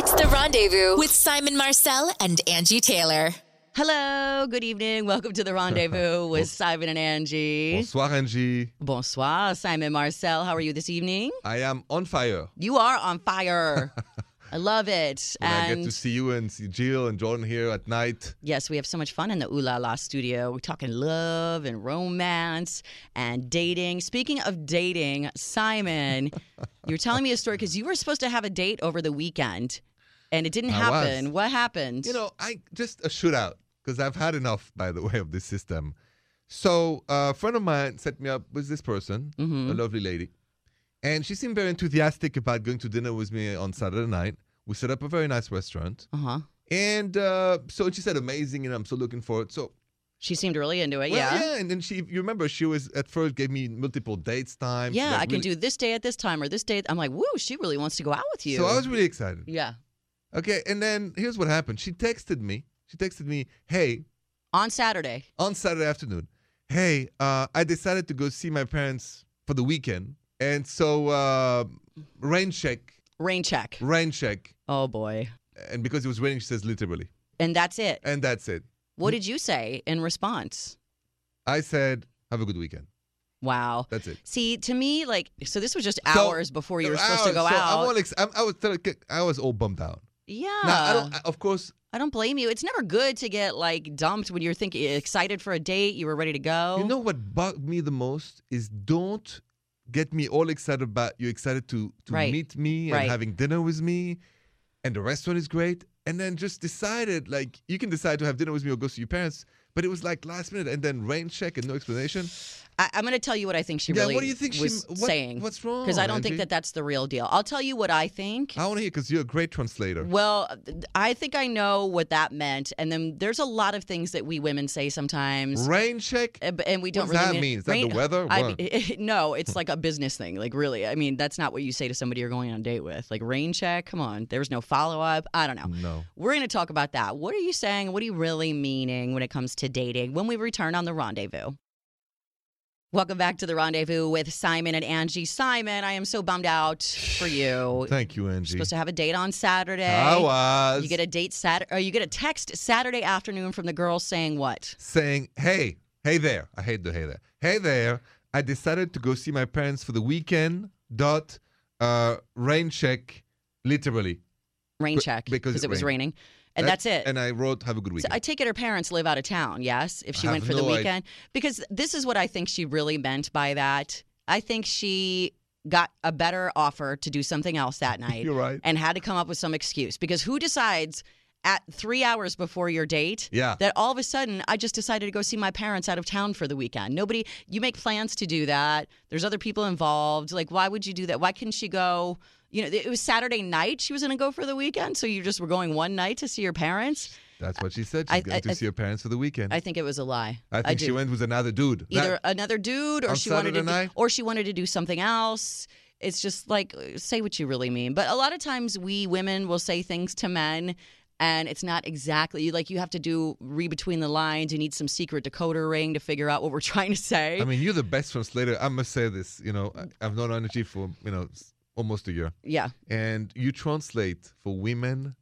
It's The Rendezvous with Simon Marcel and Angie Taylor. Hello, good evening. Welcome to the rendezvous with Simon and Angie. Bonsoir, Angie. Bonsoir, Simon Marcel. How are you this evening? I am on fire. You are on fire. I love it. When I get to see you and see Jill and Jordan here at night. yes, we have so much fun in the Ooh La La studio. We're talking love and romance and dating. Speaking of dating, Simon, you were telling me a story because you were supposed to have a date over the weekend and it didn't I was. happen. What happened? You know, I just a shootout because I've had enough, by the way, of this system. So a friend of mine set me up with this person, Mm-hmm. a lovely lady, and she seemed very enthusiastic about going to dinner with me on Saturday night. We set up a very nice restaurant, uh huh. and uh, so she said, "Amazing," and I'm so looking forward. So She seemed really into it. well, yeah. yeah, and then she, you remember, she was at first gave me multiple dates times. Yeah, like, I can really- do this day at this time or this day. I'm like, woo, she really wants to go out with you. So I was really excited. yeah. Okay, and then here's what happened. She texted me. She texted me, "Hey, On Saturday. on Saturday afternoon, hey, uh, I decided to go see my parents for the weekend, and so uh, rain check, Rain check. rain check, Oh boy. and because it was raining, she says literally, And that's it. and that's it. What did you say in response? I said, "Have a good weekend." Wow. That's it. See, to me, like, so this was just So- hours before you were supposed to go so out. All ex- I was, I was all bummed out. yeah. Now, I don't. Of course, I don't blame you. It's never good to get like dumped when you're thinking excited for a date, you were ready to go. You know what bugged me the most is don't get me all excited about you excited to to Right. meet me and Right. having dinner with me, and the restaurant is great, and then just decided like you can decide to have dinner with me or go see your parents, but it was like last minute, and then rain check and no explanation. I, I'm going to tell you what I think she Yeah, really what do you think she- was what- saying. what's wrong, Because I don't think that that's the real deal. I'll tell you what I think. I want to hear because you're a great translator. Well, I think I know what that meant. And then there's a lot of things that we women say sometimes. Rain check. uh, And we don't What does really that mean? Is that the weather? I mean, no, it's like a business thing. Like really, I mean, that's not what you say to somebody you're going on a date with. Like rain check. Come on, there's no follow up. I don't know. No. We're going to talk about that. What are you saying? What are you really meaning when it comes to dating? When we return on the rendezvous. Welcome back to the rendezvous with Simon and Angie. Simon, I am so bummed out for you. Thank you, Angie. Supposed to have a date on Saturday. I was. You get a date Saturday, or you get a text Saturday afternoon from the girl saying what? saying, "Hey, hey there." I hate the hey there. Hey there. I decided to go see my parents for the weekend. Dot uh, rain check, literally Rain But- check because it it was rained. raining, and That- that's it. And I wrote, "Have a good So weekend." I take it her parents live out of town. Yes, if she went for the no idea. weekend, because this is what I think she really meant by that. I think she got a better offer to do something else that night You're right. and had to come up with some excuse because who decides at three hours before your date Yeah. that all of a sudden I just decided to go see my parents out of town for the weekend. Nobody, you make plans to do that. There's other people involved. Like, why would you do that? Why couldn't she go? You know, it was Saturday night she was going to go for the weekend. So you just were going one night to see your parents. That's what she said. She's I- going I- to I- see her parents for the weekend. I think it was a lie. I think she went with another dude. That- Either another dude or she wanted to Saturday do, night? or she wanted to do something else. It's just like say what you really mean. But a lot of times we women will say things to men and it's not exactly like you have to do read between the lines. You need some secret decoder ring to figure out what we're trying to say. I mean, you're the best translator. I must say this. You know, I- I've known Angie for you know almost a year, yeah. and you translate for women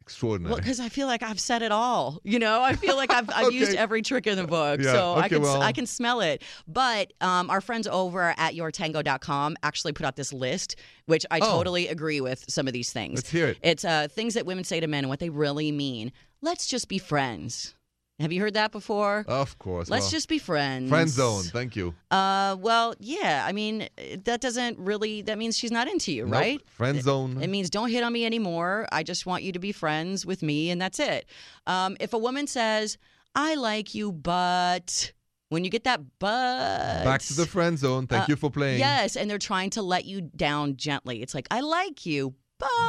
extraordinary. Well, because I feel like I've said it all. You know, I feel like I've, I've used every trick in the book, Yeah, so I can well- I can smell it. But um, our friends over at yourtango.com actually put out this list, which I Oh. totally agree with some of these things. Let's hear it. It's uh, things that women say to men and what they really mean. Let's just be friends. Have you heard that before? Of course. Let's well, just be friends. friend zone. Thank you. Uh, well, yeah. I mean, that doesn't really. That means she's not into you, Nope. right? Friend zone. It means don't hit on me anymore. I just want you to be friends with me, and that's it. Um, if a woman says, I like you, but when you get that but. Back to the friend zone. Thank Uh, you for playing. Yes, and they're trying to let you down gently. It's like, I like you,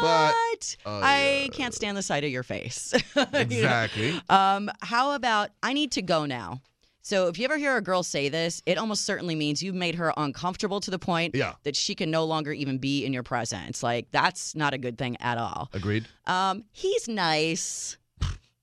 but, Oh, I can't stand the sight of your face. You know? Exactly. Um, how about I need to go now? So if you ever hear a girl say this, it almost certainly means you've made her uncomfortable to the point Yeah. that she can no longer even be in your presence. Like that's not a good thing at all. Agreed. Um, he's nice.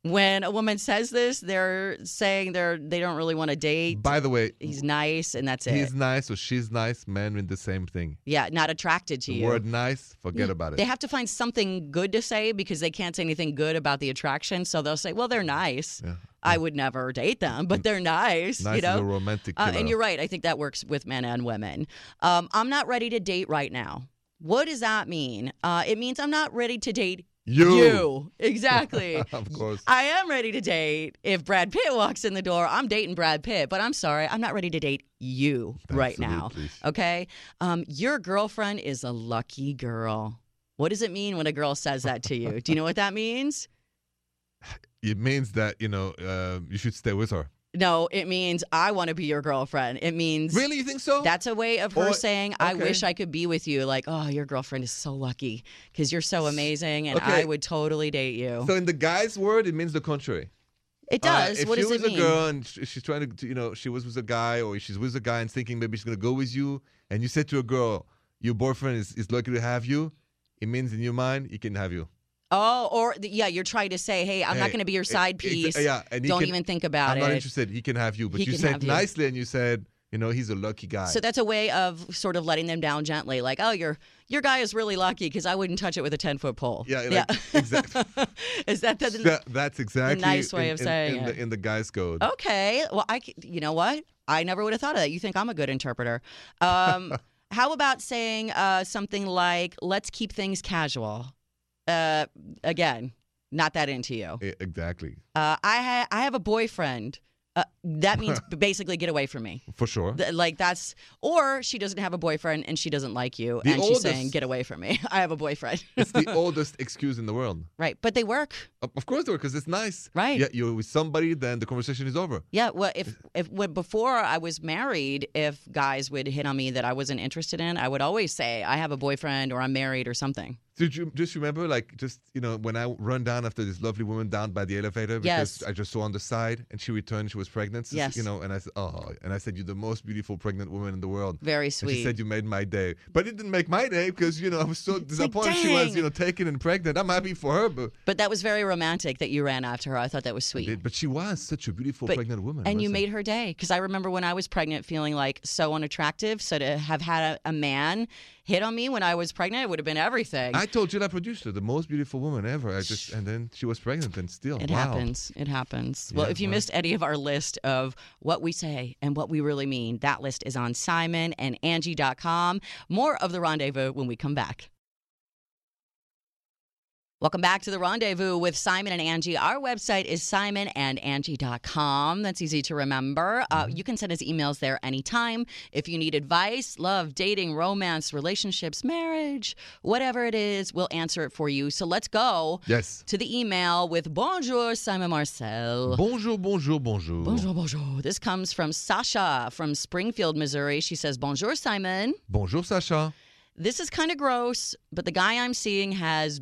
When a woman says this, they're saying they're they don't really want to date. By the way, He's nice, and that's it. he's nice or she's nice. Men mean the same thing. yeah, not attracted to The you. word nice, forget about it. They have to find something good to say because they can't say anything good about the attraction. So they'll say, "Well, they're nice. Yeah. I would never date them, but they're nice." nice you know, is a romantic Uh, and you're right. I think that works with men and women. Um, I'm not ready to date right now. What does that mean? Uh, it means I'm not ready to date You. Exactly. of course. I am ready to date. If Brad Pitt walks in the door, I'm dating Brad Pitt. But I'm sorry, I'm not ready to date you right now. Okay? Um, your girlfriend is a lucky girl. What does it mean when a girl says that to you? Do you know what that means? It means that you know uh, you should stay with her. No, it means I want to be your girlfriend. It means Really, you think so? That's a way of her Or- saying, I okay. wish I could be with you. Like, oh, your girlfriend is so lucky because you're so amazing and Okay. I would totally date you. so in the guy's word, it means the contrary. it Uh, does. if what does it mean? If she was a girl and she's trying to, you know, she was with a guy or she's with a guy and thinking maybe she's gonna go with you, and you said to a girl, your boyfriend is, is lucky to have you, it means in your mind he can have you. Oh, or yeah, you're trying to say, hey, I'm not going to be your side piece. yeah, and Don't can- even think about it. I'm not interested. He can have you, but He you said you. nicely and you said, you know, he's a lucky guy. So that's a way of sort of letting them down gently, like, oh, your your guy is really lucky because I wouldn't touch it with a ten foot pole. Yeah, like, exactly. is that the, That- that's exactly nice way in, of in- saying in, it. The, in the guy's code. Okay. Well, I you know what? I never would have thought of that. You think I'm a good interpreter. Um, how about saying uh, something like, let's keep things casual? Uh, again, not that into you. Exactly, Uh, I, ha- I have a boyfriend. Uh, that means basically get away from me. for sure. Th- Like that's, or she doesn't have a boyfriend and she doesn't like you, The and she's saying, "Get away from me. I have a boyfriend." it's the oldest excuse in the world. right, but they work. Of course they work because it's nice. Right. Yeah, you're with somebody, then the conversation is over. Yeah, well, if if when, before I was married, if guys would hit on me that I wasn't interested in, I would always say I have a boyfriend or I'm married or something. Did you just remember, like, just you know, when I run down after this lovely woman down by the elevator because Yes. I just saw on the side and she returned, she was pregnant. So, Yes. You know, and I said, oh, and I said, you're the most beautiful pregnant woman in the world. Very And she said you made my day, but it didn't make my day because you know I was so like, disappointed she was you know taken and pregnant. I'm happy for her, but but that was very romantic that you ran after her. I thought that was sweet. but she was such a beautiful But- pregnant woman. and you made her day because I remember when I was pregnant feeling like so unattractive. So to have had a, a man hit on me when I was pregnant, it would have been everything. I told you that producer, the most beautiful woman ever. I just and then she was pregnant and still. It wow. happens. It happens. Well, if you well. missed any of our list of what we say and what we really mean, that list is on Simon and Angie.com. More of the rendezvous when we come back. Welcome back to the rendezvous with Simon and Angie. Our website is simonandangie.com. That's easy to remember. Uh, Mm-hmm. you can send us emails there anytime. If you need advice, love, dating, romance, relationships, marriage, whatever it is, we'll answer it for you. So let's go Yes. to the email with Bonjour, Simon Marcel. Bonjour, bonjour, bonjour. Bonjour, bonjour. This comes from Sasha from Springfield, Missouri. She says, Bonjour, Simon. Bonjour, Sasha This is kind of gross, but the guy I'm seeing has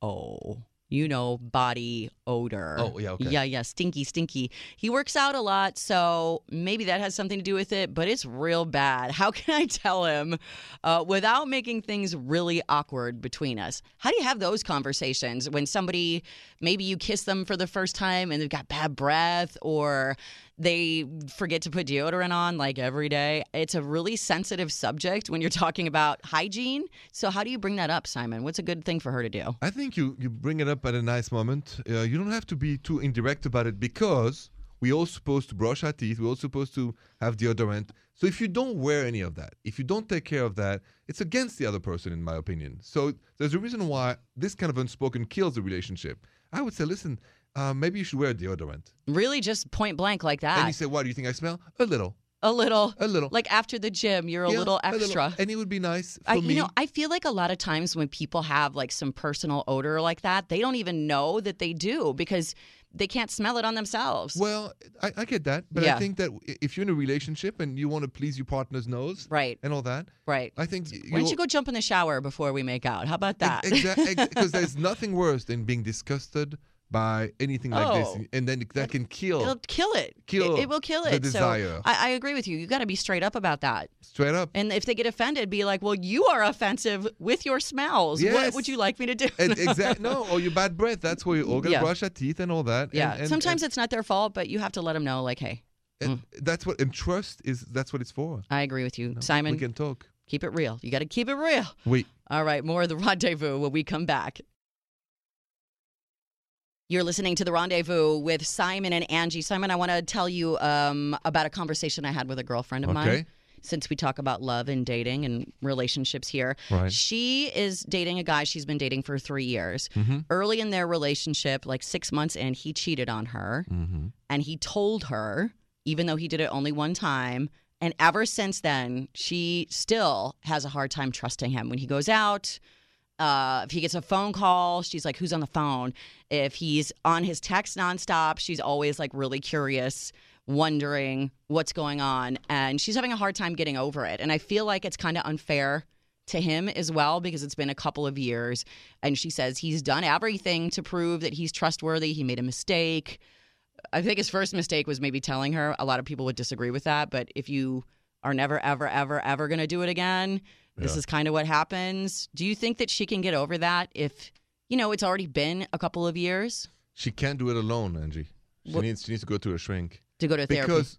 BO. You know, body odor. Oh, yeah, okay. Yeah, yeah, stinky, stinky. He works out a lot, so maybe that has something to do with it, but it's real bad. How can I tell him uh, without making things really awkward between us? How do you have those conversations when somebody, maybe you kiss them for the first time and they've got bad breath or they forget to put deodorant on like every day? It's a really sensitive subject when you're talking about hygiene. So, how do you bring that up, Simon? What's a good thing for her to do? I think you, you bring it up at a nice moment. Uh, you don't have to be too indirect about it because we're all supposed to brush our teeth. We're all supposed to have deodorant. So if you don't wear any of that, if you don't take care of that, it's against the other person, in my opinion. So there's a reason why this kind of unspoken kills the relationship. I would say, listen, uh, maybe you should wear deodorant. Really, just point blank like that. And he said, say, why do you think I smell? A little, a little. a little. Like after the gym, you're a Yeah, little extra. and it would be nice for I, me. you know, I feel like a lot of times when people have like some personal odor like that, they don't even know that they do because they can't smell it on themselves. Well, I, I get that, but Yeah. I think that if you're in a relationship and you want to please your partner's nose Right, and all that, right. I think y- Why don't you go jump in the shower before we make out? How about that? Exactly, because there's nothing worse than being disgusted by anything like this, Oh. and then that can kill It'll kill it. Kill it, it will kill the it. desire. So I, I agree with you. You got to be straight up about that. straight up. And if they get offended, be like, "Well, you are offensive with your smells. What would you like me to do?" Exactly. No, or your bad breath. That's where you all gonna Yeah. brush your teeth and all that. yeah. And, and, Sometimes it's not their fault, but you have to let them know, like, "Hey, and, and that's what and trust is. That's what it's for. I agree with you, No, Simon. we can talk. keep it real. You got to keep it real." We All right, more of the rendezvous when we come back. You're listening to the rendezvous with Simon and Angie. Simon, I want to tell you um, about a conversation I had with a girlfriend of mine. Since we talk about love and dating and relationships here, Right. she is dating a guy she's been dating for three years. Mm-hmm. Early in their relationship, like six months in, he cheated on her Mm-hmm. and he told her, even though he did it only one time. And ever since then, she still has a hard time trusting him. When he goes out, uh, if he gets a phone call, she's like, Who's on the phone? If he's on his text nonstop, she's always like really curious, wondering what's going on. And she's having a hard time getting over it. And I feel like it's kind of unfair to him as well because it's been a couple of years. And she says he's done everything to prove that he's trustworthy. He made a mistake. I think his first mistake was maybe telling her. A lot of people would disagree with that, but if you are never, ever, ever, ever going to do it again, this Yeah. is kind of what happens. Do you think that she can get over that if, you know, it's already been a couple of years She can't do it alone, Angie. She What- needs she needs to go to a shrink. to go to therapy? Because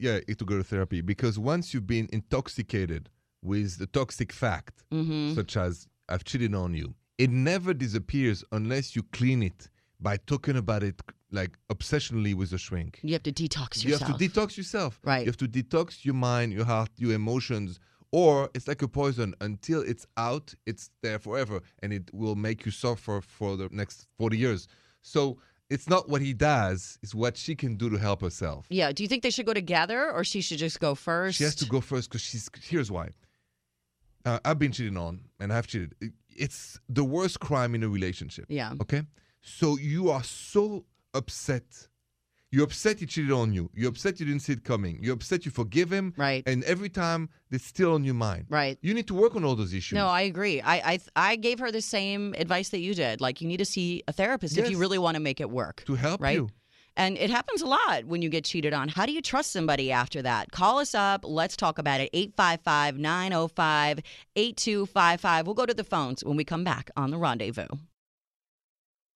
yeah, to go to therapy. Because once you've been intoxicated with the toxic fact, hmm such as I've cheated on you, it never disappears unless you clean it by talking about it like obsessionally with a shrink. You have to detox yourself. You have to detox yourself. Right. You have to detox your mind, your heart, your emotions. Or it's like a poison. Until it's out, it's there forever, and it will make you suffer for the next forty years. So it's not what he does; it's what she can do to help herself. yeah. Do you think they should go together or she should just go first? She has to go first because she's. Here's why. Uh, I've been cheated on, and I've cheated. It's the worst crime in a relationship. Yeah. Okay. So you are so upset. You're upset he cheated on you. You're upset you didn't see it coming. You're upset you forgive him. Right. And every time it's still on your mind. Right. You need to work on all those issues. No, I agree. I, I I gave her the same advice that you did. Like you need to see a therapist if you really want to make it work. to help right? you. And it happens a lot when you get cheated on. How do you trust somebody after that? Call us up. Let's talk about it. 855 905 8255. We'll go to the phones when we come back on The Rendezvous.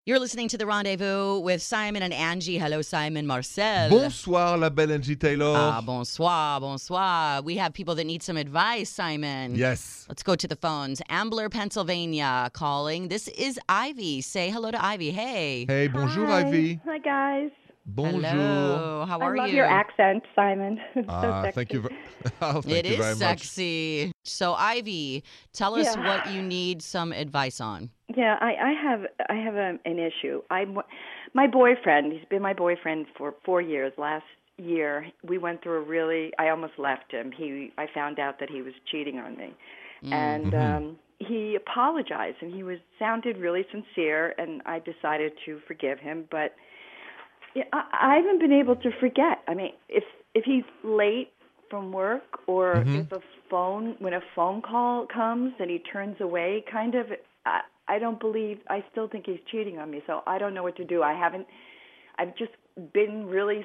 You're listening to The Rendezvous with Simon and Angie. Hello, Simon Marcel. Bonsoir, la belle Angie Taylor. Ah, bonsoir, bonsoir. We have people that need some advice, Simon. yes. Let's go to the phones. Ambler, Pennsylvania, calling. This is Ivy. Say hello to Ivy. Hey. Hey, bonjour, Hi. Ivy. Hi, guys. Bonjour. Hello. How are you? I love you? your accent, Simon. It's so Ah, sexy. thank you. ver- oh, thank It you is very much. sexy. So, Ivy, tell us Yeah. what you need some advice on. Yeah, I, I have I have a, an issue. I my boyfriend. He's been my boyfriend for four years. Last year, we went through a really. I almost left him. He. I found out that he was cheating on me, and Mhm. um, he apologized, and he was sounded really sincere, and I decided to forgive him, but. Yeah, I, I haven't been able to forget. I mean, if if he's late from work, or Mhm. if a phone when a phone call comes and he turns away, kind of, I, I don't believe. I still think he's cheating on me. So I don't know what to do. I haven't. I've just been really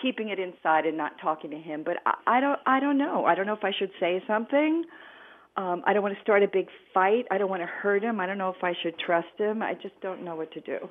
keeping it inside and not talking to him. But I, I don't. I don't know. I don't know if I should say something. Um, I don't want to start a big fight. I don't want to hurt him. I don't know if I should trust him. I just don't know what to do.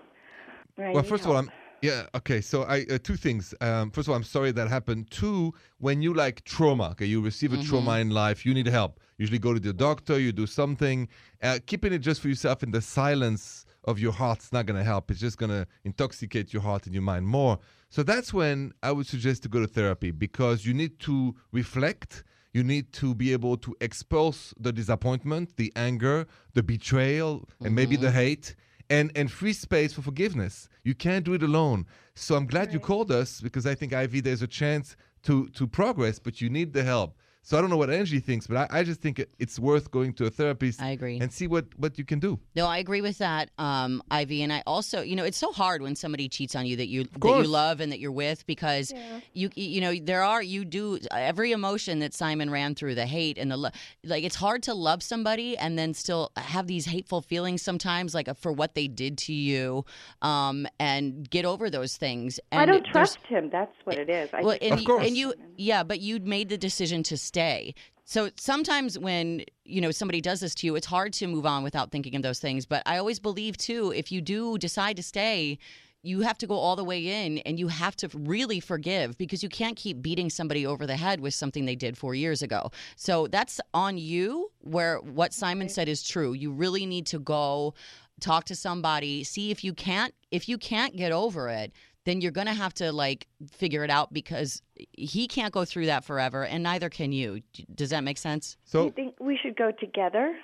I Well, first of all. I'm yeah okay. So I uh, two things. Um, first of all, I'm sorry that happened. Two, when you like trauma, okay, you receive a trauma in life, you need help. Usually, go to the doctor. You do something. Uh, keeping it just for yourself in the silence of your heart's not going to help. It's just going to intoxicate your heart and your mind more. So that's when I would suggest to go to therapy because you need to reflect. You need to be able to expose the disappointment, the anger, the betrayal, and maybe the hate and and free space for forgiveness. You can't do it alone. So I'm glad you called us because I think Ivy, there's a chance to to progress, but you need the help. So I don't know what Angie thinks, but I, I just think it's worth going to a therapist I agree. and see what what you can do. No, I agree with that, um, Ivy. And I also, you know, it's so hard when somebody cheats on you that you that you love and that you're with because you you know there are you do every emotion that Simon ran through the hate and the lo- like. It's hard to love somebody and then still have these hateful feelings sometimes, like for what they did to you, um, and get over those things. And I don't trust him. That's what it is. I well, and, Of course. and you, yeah, but you made the decision to stay. So sometimes when you know somebody does this to you, it's hard to move on without thinking of those things. But I always believe too, if you do decide to stay, you have to go all the way in, and you have to really forgive because you can't keep beating somebody over the head with something they did four years ago. So that's on you. Where what Simon said is true. You really need to go talk to somebody, see if you can't if you can't get over it then you're going to have to like figure it out because he can't go through that forever and neither can you. Does that make sense? So, do you think we should go together?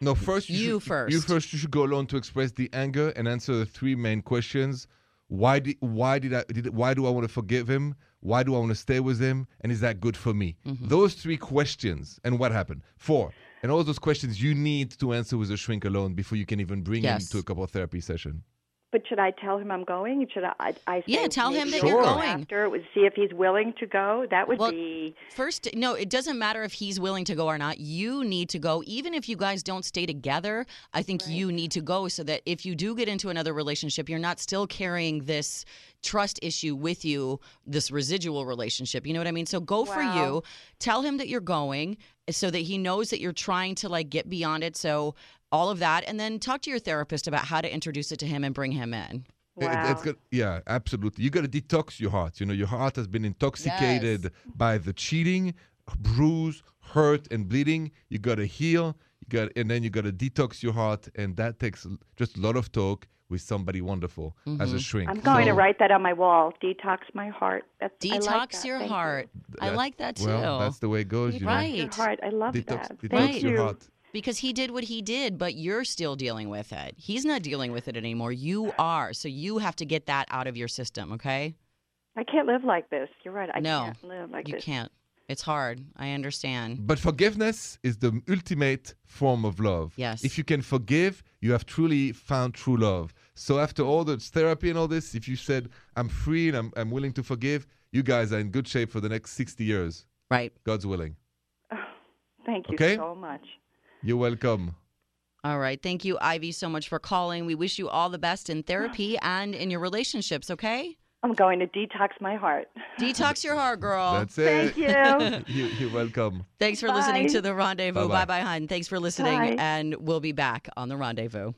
no, first you, You should, You first. first you should go alone to express the anger and answer the three main questions. Why did why did I did why do I want to forgive him? Why do I want to stay with him? And is that good for me? Mm-hmm. Those three questions and what happened. Four. And all those questions you need to answer with a shrink alone before you can even bring Yes. him to a couple therapy session. But should I tell him I'm going? Should I? I, I say Yeah, tell him that you're going. After, would see if he's willing to go. That would Well, be. First, no, it doesn't matter if he's willing to go or not. You need to go. Even if you guys don't stay together, I think you need to go so that if you do get into another relationship, you're not still carrying this trust issue with you, this residual relationship. You know what I mean? So go for you. Tell him that you're going so that he knows that you're trying to like get beyond it. So all of that and then talk to your therapist about how to introduce it to him and bring him in. It- Wow. it's good. Yeah, absolutely. You got to detox your heart. You know, your heart has been intoxicated by the cheating, bruise, hurt, and bleeding. You got to heal. You got, and then you got to detox your heart, and that takes just a lot of talk with somebody wonderful as Mm-hmm. a shrink. I'm going to write that on my wall. Detox my heart. That's I Detox like that. your Thank you. heart. I like that too. Well, that's the way it goes. You know. Right. Your heart. I love Detox, that. detox Thank your you. heart. Because he did what he did, but you're still dealing with it. He's not dealing with it anymore. You are. So you have to get that out of your system, okay? I can't live like this. You're right. I No, can't live like you this. You can't. It's hard. I understand. But forgiveness is the ultimate form of love. Yes. If you can forgive, you have truly found true love. So after all the therapy and all this, if you said, I'm free and I'm, I'm willing to forgive, you guys are in good shape for the next 60 years. Right. God's willing. Thank you Okay. so much. You're welcome. All right. Thank you, Ivy, so much for calling. We wish you all the best in therapy and in your relationships, okay? I'm going to detox my heart. Detox your heart, girl. That's it. Thank you. you. You're welcome. Thanks for listening to the rendezvous. Bye-bye. Bye bye, hun. Thanks for listening. Bye. And we'll be back on the rendezvous.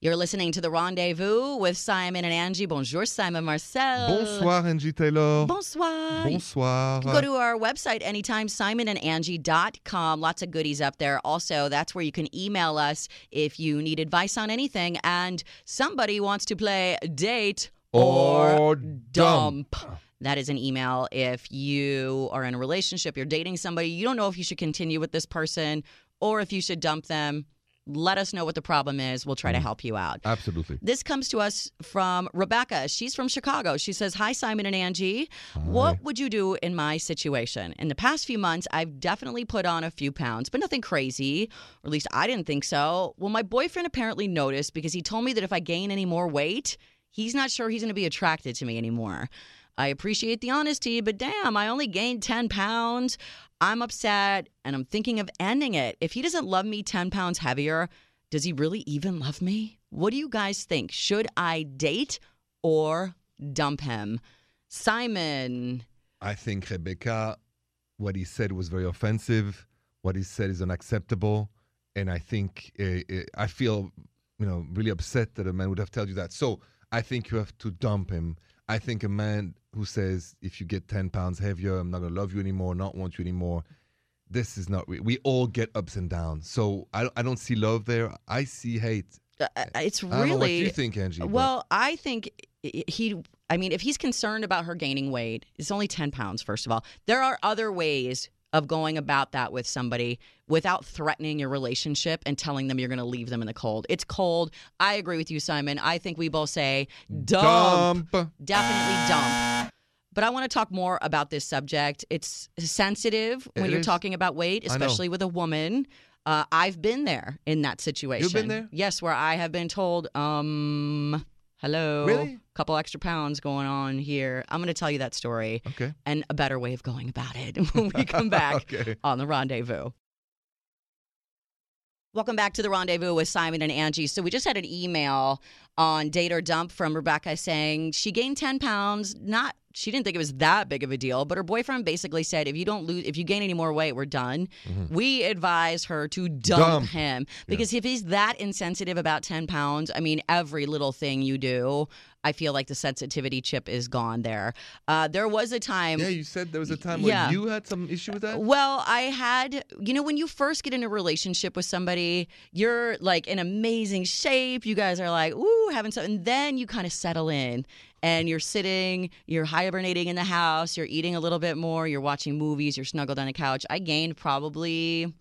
You're listening to the rendezvous with Simon and Angie. Bonjour, Simon Marcel. Bonsoir, Angie Taylor. Bonsoir. Bonsoir. Go to our website anytime, simonandangie.com. Lots of goodies up there. Also, that's where you can email us if you need advice on anything and somebody wants to play date or, Or dump. dump. That is an email if you are in a relationship, you're dating somebody, you don't know if you should continue with this person or if you should dump them. Let us know what the problem is. We'll try to mm. help you out. Absolutely. This comes to us from Rebecca. She's from Chicago. She says, Hi, Simon and Angie. What would you do in my situation? In the past few months, I've definitely put on a few pounds, but nothing crazy, or at least I didn't think so. Well, my boyfriend apparently noticed because he told me that if I gain any more weight, he's not sure he's going to be attracted to me anymore. I appreciate the honesty, but damn, I only gained 10 pounds. I'm upset and I'm thinking of ending it. If he doesn't love me 10 pounds heavier, does he really even love me? What do you guys think? Should I date or dump him? Simon. I think Rebecca, what he said was very offensive. What he said is unacceptable, and I think uh, uh, I feel, you know, really upset that a man would have told you that. So I think you have to dump him. I think a man who says if you get ten pounds heavier, I'm not gonna love you anymore, not want you anymore. This is not. re- We all get ups and downs. So I, I don't see love there. I see hate. Uh, It's I don't know what really. you think, Angie. but- Well, I think he. I mean, if he's concerned about her gaining weight, it's only 10 pounds, first of all. There are other ways of going about that with somebody without threatening your relationship and telling them you're going to leave them in the cold. It's cold. I agree with you, Simon. I think we both say dump. dump. Definitely dump. But I want to talk more about this subject. It's sensitive when It you're is. talking about weight, especially with a woman. Uh, I've been there in that situation. there? Yes, where I have been told, um, hello, Really? couple extra pounds going on here. I'm going to tell you that story Okay. and a better way of going about it when we come back Okay. on the rendezvous. Welcome back to the rendezvous with Simon and Angie. So we just had an email on date or dump from Rebecca saying she gained 10 pounds. Not she didn't think it was that big of a deal, but her boyfriend basically said if you don't lose if you gain any more weight, we're done. We advise her to dump, Dump. him because if he's that insensitive about 10 pounds, I mean every little thing you do, I feel like the sensitivity chip is gone there. Uh, there was a time Yeah, you said there was a time Yeah. when you had some issue with that. well, I had, you know, when you first get in a relationship with somebody, you're like in amazing shape. You guys are like, ooh, having something. And then you kind of settle in and you're sitting, you're hibernating in the house, you're eating a little bit more, you're watching movies, you're snuggled on a couch. I gained probably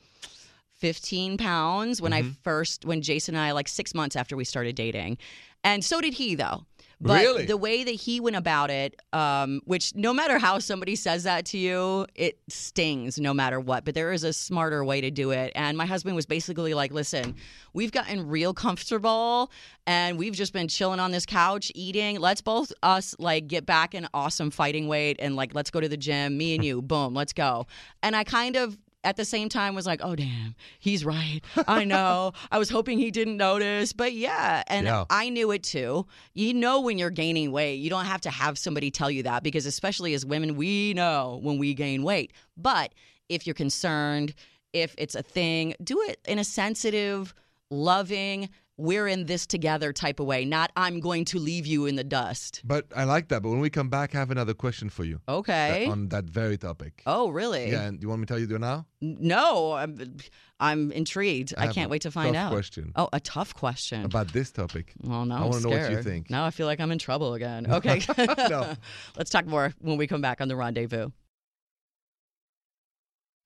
15 pounds when I mm-hmm. first, when Jason and I, like six months after we started dating. And so did he, though. But Really? the way that he went about it, um, which no matter how somebody says that to you, it stings no matter what. But there is a smarter way to do it. And my husband was basically like, listen, we've gotten real comfortable and we've just been chilling on this couch eating. Let's both us like get back in awesome fighting weight and like let's go to the gym. Me and you, boom, let's go. And I kind of at the same time was like, oh damn, he's right. I know. I was hoping he didn't notice, but yeah, and Yeah. I knew it too. You know when you're gaining weight, you don't have to have somebody tell you that because especially as women, we know when we gain weight. But if you're concerned, if it's a thing, do it in a sensitive, loving, we're in this together type of way, not I'm going to leave you in the dust. But I like that. But when we come back, I have another question for you Okay. on that very topic. Oh, really? Yeah, and do you want me to tell you that now? No, I'm, I'm intrigued. I, have can't wait to find tough out. question Oh, a tough question. about this topic. well, now I I'm wanna know what you think. Now I feel like I'm in trouble again. Okay. No. Let's talk more when we come back on the rendezvous.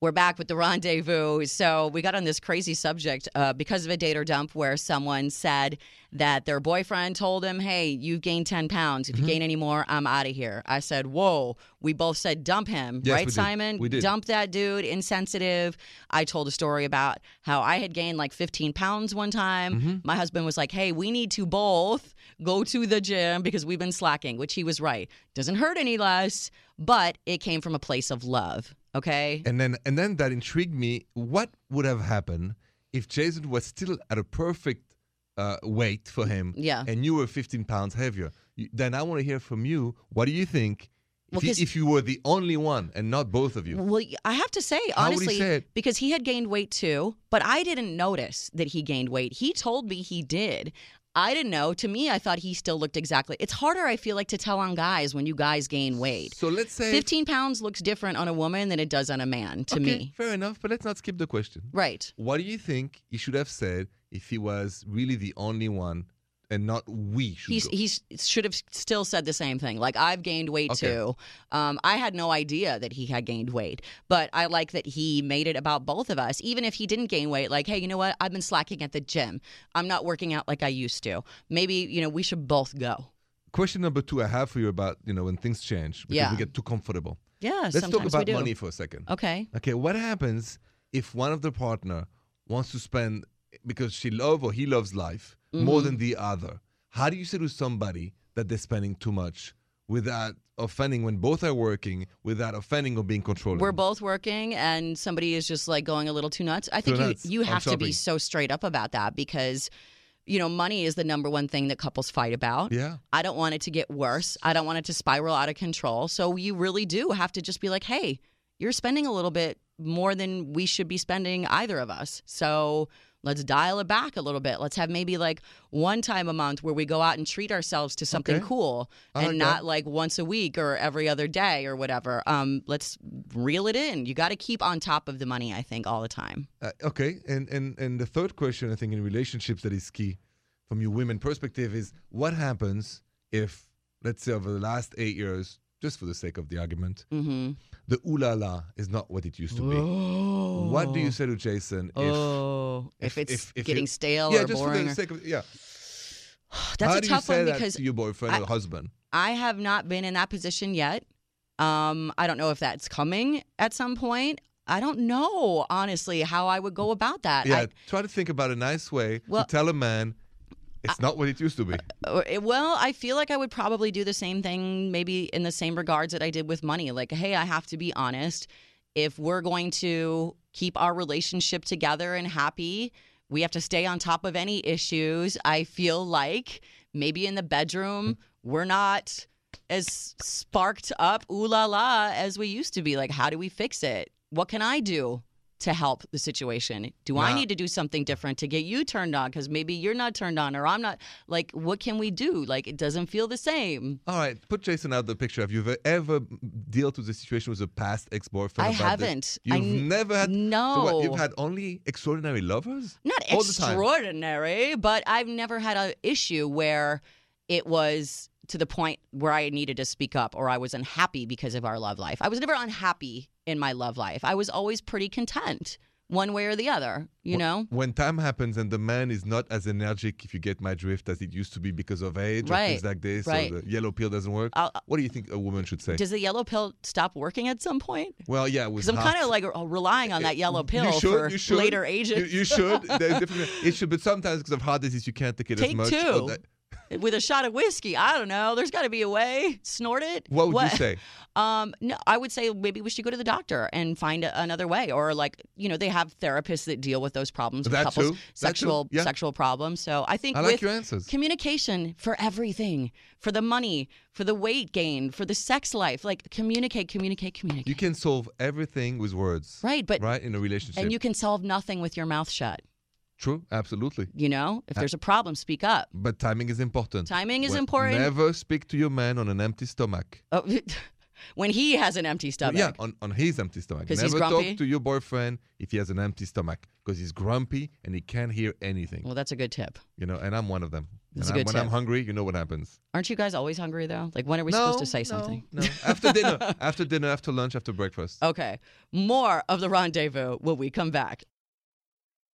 We're back with the rendezvous. So we got on this crazy subject uh, because of a date or dump where someone said that their boyfriend told him, "Hey, you've gained ten pounds. Mm-hmm. If you gain any more, I'm out of here." I said, "Whoa!" We both said, "Dump him." Yes, right, we did. Simon? We did. Dump that dude. Insensitive. I told a story about how I had gained like 15 pounds one time. Mm-hmm. My husband was like, "Hey, we need to both go to the gym because we've been slacking," which he was right. Doesn't hurt any less, but it came from a place of love. Okay. And then and then that intrigued me. What would have happened if Jason was still at a perfect uh, weight for him? Yeah. And you were 15 pounds heavier. Then I want to hear from you. What do you think? If, Well, you, 'cause- if you were the only one and not both of you, Well, I have to say, would he honestly, say because he had gained weight too, but I didn't notice that he gained weight. He told me he did. I didn't know. To me, I thought he still looked exactly. It's harder, I feel like, to tell on guys when you guys gain weight. so let's say 15 pounds looks different on a woman than it does on a man, to okay, me. Fair enough, but let's not skip the question. Right. What do you think he should have said if he was really the only one and not we should He's, go? he should have still said the same thing. Like, I've gained weight Okay. too. Um, I had no idea that he had gained weight, but I like that he made it about both of us. Even if he didn't gain weight, like, hey, you know what? I've been slacking at the gym. I'm not working out like I used to. Maybe, you know, we should both go. Question number two I have for you about you know when things change because Yeah. we get too comfortable. Yeah, Let's talk about money for a second. Okay. Okay, what happens if one of the partner wants to spend because she love or he loves life Mm-hmm. more than the other? How do you say to somebody that they're spending too much without offending when both are working, without offending or being controlling? We're both working, and somebody is just like going a little too nuts. I think you, you have to be so straight up about that because, you know, money is the number one thing that couples fight about. Yeah. I don't want it to get worse. I don't want it to spiral out of control. So you really do have to just be like, hey, you're spending a little bit more than we should be spending either of us. So let's dial it back a little bit. Let's have maybe like one time a month where we go out and treat ourselves to something Okay. cool and like not that. like once a week or every other day or whatever. Um, let's reel it in. You got to keep on top of the money, I think, all the time. Uh, okay, and, and and the third question I think in relationships that is key from your women perspective is what happens if let's say over the last eight years, just for the sake of the argument, Mm-hmm. the ooh la la is not what it used to be. What do you say to Jason if Oh, if, if- it's if- if getting you- stale yeah, or just boring. for the sake of yeah. That's How a tough one because your boyfriend I- or husband? I have not been in that position yet. Um, I don't know if that's coming at some point. I don't know, honestly, how I would go about that. Yeah, I- try to think about a nice way Well- to tell a man it's not what it used to be. Uh, Well, I feel like I would probably do the same thing, maybe in the same regards that I did with money. Like, hey, I have to be honest. If we're going to keep our relationship together and happy, we have to stay on top of any issues. I feel like maybe in the bedroom, we're not as sparked up, ooh la la, as we used to be. Like, how do we fix it? What can I do? To help the situation, do I need to do something different to get you turned on? Because maybe you're not turned on, or I'm not. Like, what can we do? Like, it doesn't feel the same. All right, put Jason out of the picture. Have you ever dealt with the situation with a past ex-boyfriend? I about haven't. I You've n- never had. So no. what, you've had only extraordinary lovers. Not all extraordinary, but I've never had an issue where it was to the point where I needed to speak up or I was unhappy because of our love life. I was never unhappy in my love life. I was always pretty content, one way or the other. You know. When time happens and the man is not as energetic, if you get my drift, as it used to be because of age or Right, things like this, right. or the yellow pill doesn't work. I'll- what do you think a woman should say? Does the yellow pill stop working at some point? well, yeah, Because I'm kind of like uh, relying on that yellow You pill should, for you should. later ages. you should. It should, but sometimes because of heart disease, you can't take it as much. Take two. With a shot of whiskey. I don't know. There's got to be a way. Snort it. What would you say? Um, no, I would say maybe we should go to the doctor and find a, another way, or like you know they have therapists that deal with those problems, with That couples too. Sexual Yeah. sexual problems. So I think I like with your answers. communication for everything, for the money, for the weight gain, for the sex life, like communicate, communicate, communicate. You can solve everything with words. right, but Right in a relationship. and you can solve nothing with your mouth shut. True, absolutely. You know, if there's a problem, speak up. But timing is important. Timing is important. Never speak to your man on an empty stomach. Oh, when he has an empty stomach. Yeah, on, on his empty stomach. 'Cause Never he's grumpy? talk to your boyfriend if he has an empty stomach because he's grumpy and he can't hear anything. Well, that's a good tip. You know, and I'm one of them. That's And a I'm- good when I'm tip. hungry, you know what happens. Aren't you guys always hungry though? Like when are we supposed to say something? No, after dinner, after dinner, after lunch, after breakfast. Okay. More of the rendezvous when we come back.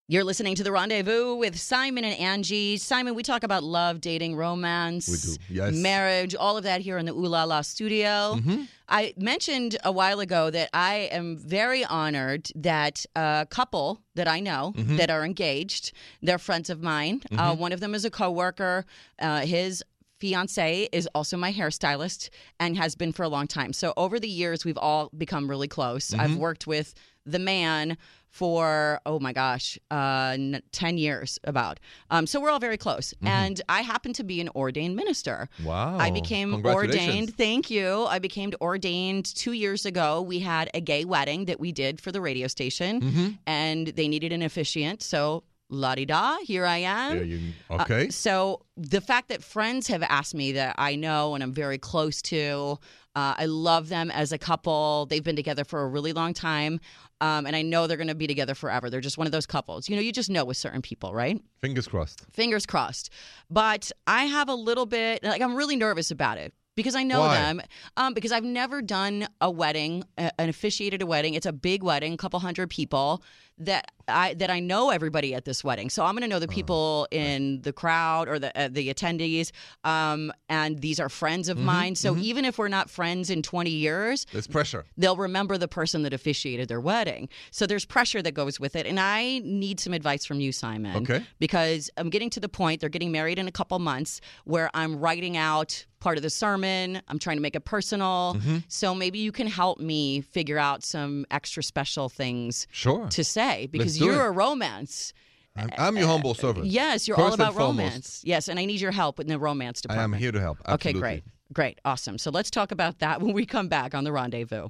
You're listening to the rendezvous with Simon and Angie. Simon, we talk about love, dating, romance, yes. marriage, all of that here in the Ooh La La studio. Mm-hmm. I mentioned a while ago that I am very honored that a couple that I know Mm-hmm. that are engaged, they're friends of mine. Uh, one of them is a coworker. Uh, his fiance is also my hairstylist and has been for a long time. So over the years, we've all become really close. Mm-hmm. I've worked with the man for oh my gosh uh, n- 10 years about um, so we're all very close Mm-hmm. and i happen to be an ordained minister Wow. I became ordained. Thank you. I became ordained two years ago. We had a gay wedding that we did for the radio station, Mm-hmm. and they needed an officiant. So, la di da, here I am. Yeah, you, Uh, okay. so the fact that friends have asked me that I know and I'm very close to, uh, I love them as a couple. They've been together for a really long time, um, and I know they're going to be together forever. They're just one of those couples. You know, you just know with certain people, right? Fingers crossed. fingers crossed. But I have a little bit like I'm really nervous about it because I know Why? them. Um, because I've never done a wedding, an officiated a wedding. It's a big wedding, a couple hundred people that I that I know everybody at this wedding. So I'm going to know the people in the crowd or the uh, the attendees. Um, and these are friends of mine. So even if we're not friends in 20 years, There's pressure. they'll remember the person that officiated their wedding. So there's pressure that goes with it. And I need some advice from you, Simon. Okay. Because I'm getting to the point, they're getting married in a couple months, where I'm writing out part of the sermon. I'm trying to make it personal. Mm-hmm. So maybe you can help me figure out some extra special things Sure. to say because you're it. a romance. I'm, I'm your humble uh, uh, servant. Yes, you're all First and about foremost. romance. Yes, and I need your help in the romance department. I am here to help. Okay, great. Great. Awesome. So let's talk about that when we come back on the rendezvous.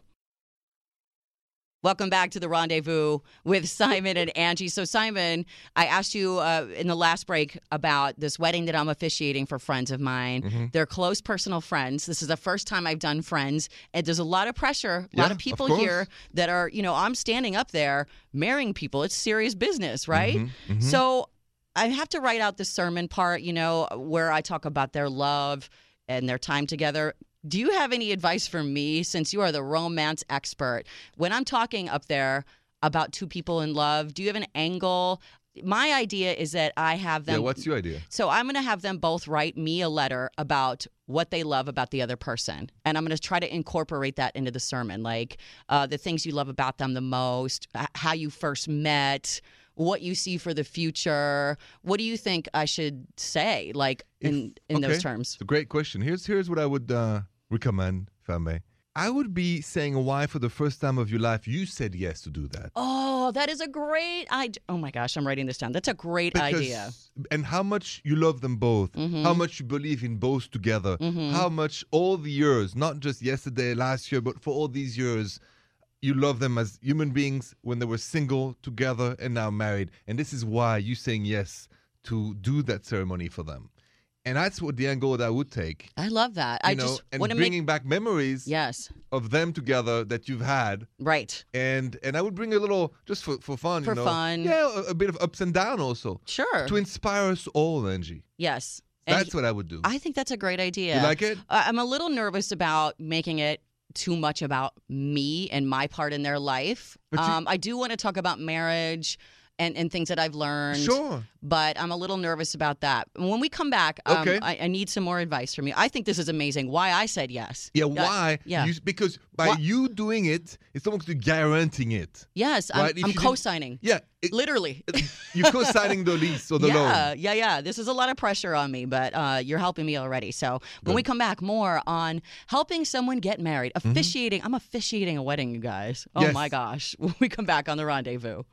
Welcome back to the rendezvous with Simon and Angie. So, Simon, I asked you uh, in the last break about this wedding that I'm officiating for friends of mine. Mm-hmm. They're close personal friends. This is the first time I've done friends, and there's a lot of pressure. A lot Yeah, of people of here that are, you know, I'm standing up there marrying people. It's serious business, right? Mm-hmm, So, I have to write out the sermon part, you know, where I talk about their love and their time together. Do you have any advice for me since you are the romance expert? When I'm talking up there about two people in love, do you have an angle? my idea is that I have them. yeah, what's your idea? So I'm going to have them both write me a letter about what they love about the other person, and I'm going to try to incorporate that into the sermon, like uh, the things you love about them the most, how you first met, what you see for the future. What do you think I should say, like in in those terms? It's a great question. Here's here's what I would uh, recommend, if I may. I would be saying why, for the first time of your life, you said yes to do that. Oh, that is a great idea. Oh my gosh, I'm writing this down. That's a great idea. And how much you love them both, Mm-hmm. how much you believe in both together, how much all the years, not just yesterday, last year, but for all these years, you love them as human beings when they were single, together, and now married. And this is why you saying yes to do that ceremony for them. And that's what the angle that I would take. I love that. You I know, just and bringing make back memories yes, of them together that you've had right. and and I would bring a little just for for fun, For you know. fun. Yeah, a, a bit of ups and down also Sure. to inspire us all, Angie. yes. And That's what I would do. I think that's a great idea. You like it? I'm a little nervous about making it too much about me and my part in their life. You- um, I do want to talk about marriage and, and things that I've learned. Sure. But I'm a little nervous about that. When we come back, um, Okay. I, I need some more advice from you. I think this is amazing. Why I said yes. Yeah, Yeah, why? yeah. You, because by Why- you doing it, it's almost guaranteeing it. Yes, Right, I'm, I'm co-signing. Yeah. it- Literally. you're co-signing the lease or the yeah, loan. yeah, yeah. This is a lot of pressure on me, but uh, you're helping me already. So when we come back, more on helping someone get married, officiating. I'm officiating a wedding, you guys. Oh Mm-hmm. Yes. my gosh. When we come back on the rendezvous.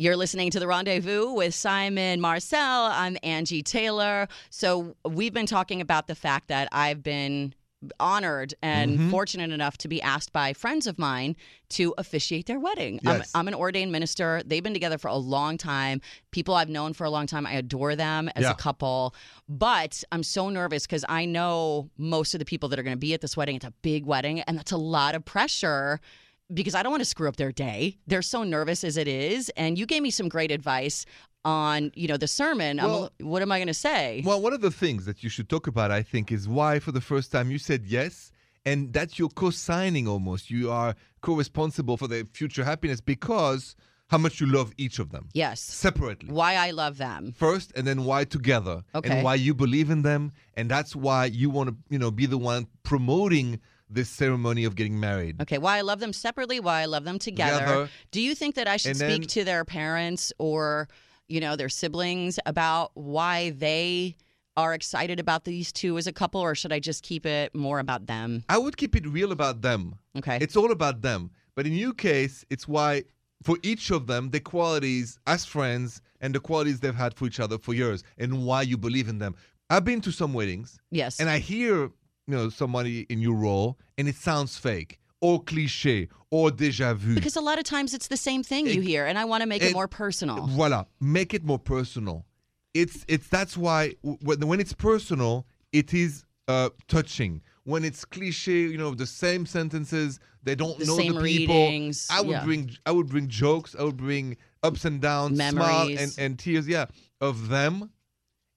You're listening to The Rendezvous with Simon Marcel. I'm Angie Taylor. So, we've been talking about the fact that I've been honored and Mm-hmm. fortunate enough to be asked by friends of mine to officiate their wedding. Yes. I'm, I'm an ordained minister. They've been together for a long time. People I've known for a long time. I adore them as Yeah. a couple. But I'm so nervous because I know most of the people that are going to be at this wedding. It's a big wedding, and that's a lot of pressure because I don't want to screw up their day. They're so nervous as it is. And you gave me some great advice on, you know, the sermon. A what am I going to say? Well, one of the things that you should talk about, I think, is why for the first time you said yes, and that you're co-signing almost. You are co-responsible for their future happiness because how much you love each of them yes. separately. Why I love them. first and then why together Okay. and why you believe in them and that's why you want to you know be the one promoting this ceremony of getting married Okay, why I love them separately, why I love them together. Together. Do you think that I should And speak to their parents or, you know, their siblings about why they are excited about these two as a couple, or should I just keep it more about them? i would keep it real about them Okay. it's all about them but in your case it's why for each of them the qualities as friends and the qualities they've had for each other for years and why you believe in them i've been to some weddings yes. and I hear, you know, somebody in your role, and it sounds fake or cliche or déjà vu. because a lot of times it's the same thing you hear, and I want to make it, it- more personal. Voila, make it more personal. It's it's that's why when when it's personal, it is uh, touching. When it's cliche, you know, the same sentences, they don't The know the people. readings, I would yeah. bring I would bring jokes. I would bring ups and downs, smile Memories. and, and tears. Yeah, of them,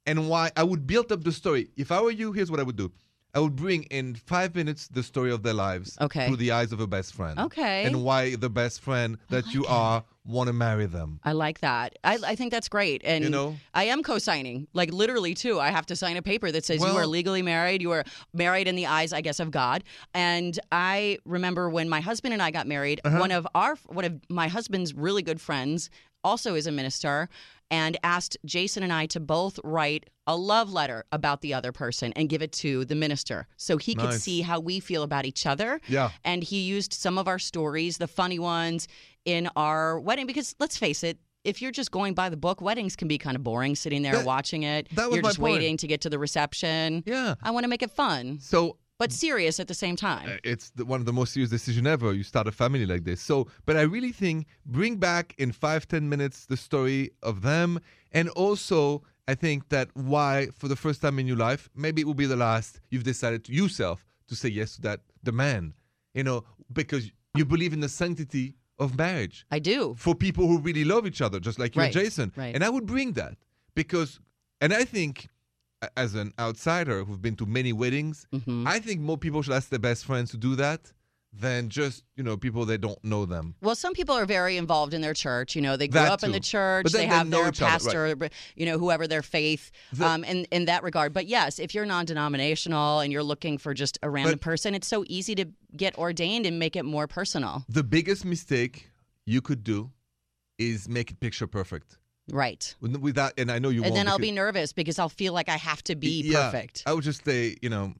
and why I would build up the story. If I were you, here's what I would do. I would bring in five minutes the story of their lives Okay. through the eyes of a best friend. Okay. And why the best friend that you are want to marry them. I like that. I, I think that's great. And You know? I am co signing, like literally, too. I have to sign a paper that says you are legally married. You are married in the eyes, I guess, of God. And I remember when my husband and I got married, Uh-huh. one of our, one of my husband's really good friends also is a minister and asked Jason and I to both write a love letter about the other person and give it to the minister so he could see how we feel about each other. Yeah. And he used some of our stories, the funny ones, in our wedding because let's face it, if you're just going by the book, weddings can be kind of boring sitting there That- watching it. that was you're just point. waiting to get to the reception. Yeah. I want to make it fun, So but serious at the same time. uh, it's the, one of the most serious decision ever. You start a family like this. So, but I really think bring back in five ten minutes the story of them, and also I think that why for the first time in your life, maybe it will be the last. You've decided to yourself to say yes to that demand. You know, because you believe in the sanctity of marriage. I do. for people who really love each other, just like you Right, and Jason. right. And I would bring that because, and I think, as an outsider who've been to many weddings, Mhm. I think more people should ask their best friends to do that than just you know people that don't know them. Well, some people are very involved in their church. You know, they grew That up in the church. They they have their each other, pastor, you know, whoever their faith, The- um, in in that regard. But yes, if you're non-denominational and you're looking for just a random person, it's so easy to get ordained and make it more personal. The biggest mistake you could do is make it picture perfect. Right. With- Without, and I know you And then I'll be nervous because I'll feel like I have to be Yeah, perfect. I would just say, you know,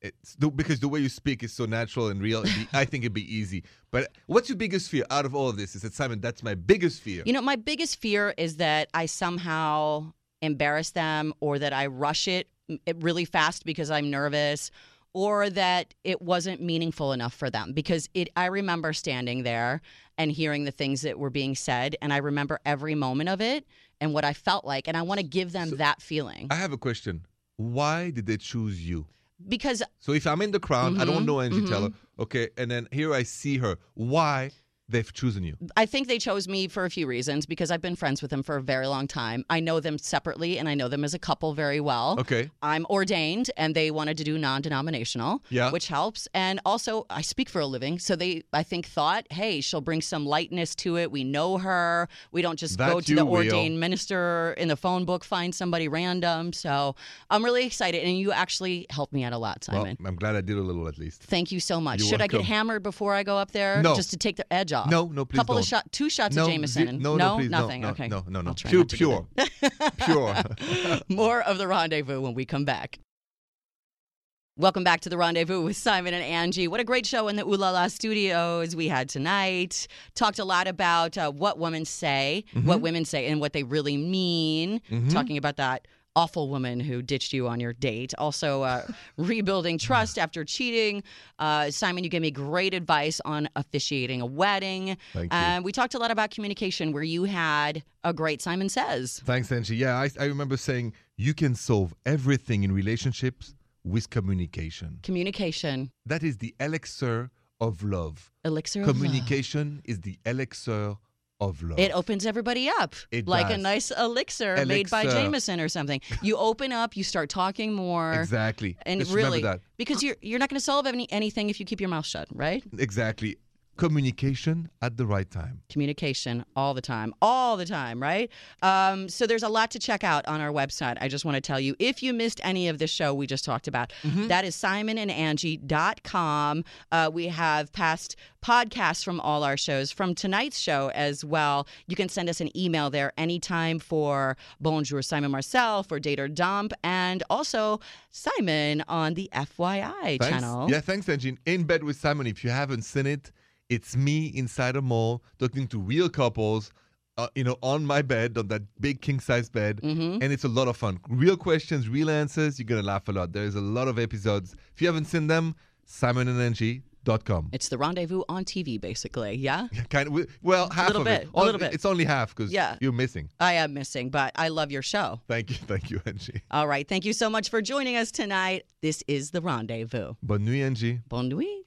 it's the, because the way you speak is so natural and real. be- I think it'd be easy. But what's your biggest fear out of all of this? Is that Simon? That's my biggest fear. You know, my biggest fear is that I somehow embarrass them or that I rush it it really fast because I'm nervous or that it wasn't meaningful enough for them because it I remember standing there and hearing the things that were being said and I remember every moment of it and what I felt like and I want to give them So- that feeling. I have a question. Why did they choose you? because So if I'm in the crowd, I don't Mhm, know Angie mhm. Taylor, okay, and then here I see her. Why they've chosen you? I think they chose me for a few reasons because I've been friends with them for a very long time. I know them separately and I know them as a couple very well. Okay, I'm ordained and they wanted to do non-denominational, Yeah. which helps. And also I speak for a living, so they I think thought, "Hey, she'll bring some lightness to it. We know her. We don't just go to the will. ordained minister in the phone book find somebody random." So, I'm really excited and you actually helped me out a lot, well, Simon. I'm glad I did a little at least. Thank you so much. You're Should I get hammered before I go up there No. just to take the edge off? No, no, please Couple don't. of shot two shots no, of Jameson. zi- and- no, no, please, nothing. no, no, okay. no, no, no. Pure, pure, pure. More of the rendezvous when we come back. Welcome back to the rendezvous with Simon and Angie. What a great show in the Ooh La La studios we had tonight. Talked a lot about uh, what women say, what women say, and what they really mean. Talking about that awful woman who ditched you on your date. Also, uh, rebuilding trust after cheating. Uh, Simon, you gave me great advice on officiating a wedding. Thank you. And we talked a lot about communication, where you had a great Simon Says. Thanks, Angie. Yeah, I, I remember saying you can solve everything in relationships with communication. Communication, That is the elixir of love. elixir of love. Communication is the elixir of love. It opens everybody up It like a nice elixir, made by Elixir. Jameson or something. You open up, you start talking more. exactly. And Just really, because you're you're not going to solve any, anything if you keep your mouth shut, right? Exactly. Communication at the right time. Communication all the time, all the time, right? Um, so there's a lot to check out on our website. I just want to tell you if you missed any of the show we just talked about, that is simonandangie.com. Uh, we have past podcasts from all our shows, from tonight's show as well. You can send us an email there anytime for Bonjour Simon Marcel, for Date or Dump, and also Simon on the FYI Thanks. channel. Yeah, thanks, Angie. In Bed with Simon, if you haven't seen it, it's me inside a mall talking to real couples, uh, you know, on my bed, on that big king size bed. Mm-hmm. And it's a lot of fun. Real questions, real answers. You're going to laugh a lot. There's a lot of episodes. If you haven't seen them, simonandangie.com. It's the rendezvous on TV, basically. Yeah. Kind of, well, half a little of bit, it. a little bit. It's only half because Yeah. you're missing. I am missing, but I love your show. Thank you. Thank you, Angie. All right. Thank you so much for joining us tonight. This is The Rendezvous. Bonne nuit, Angie. Bon nuit.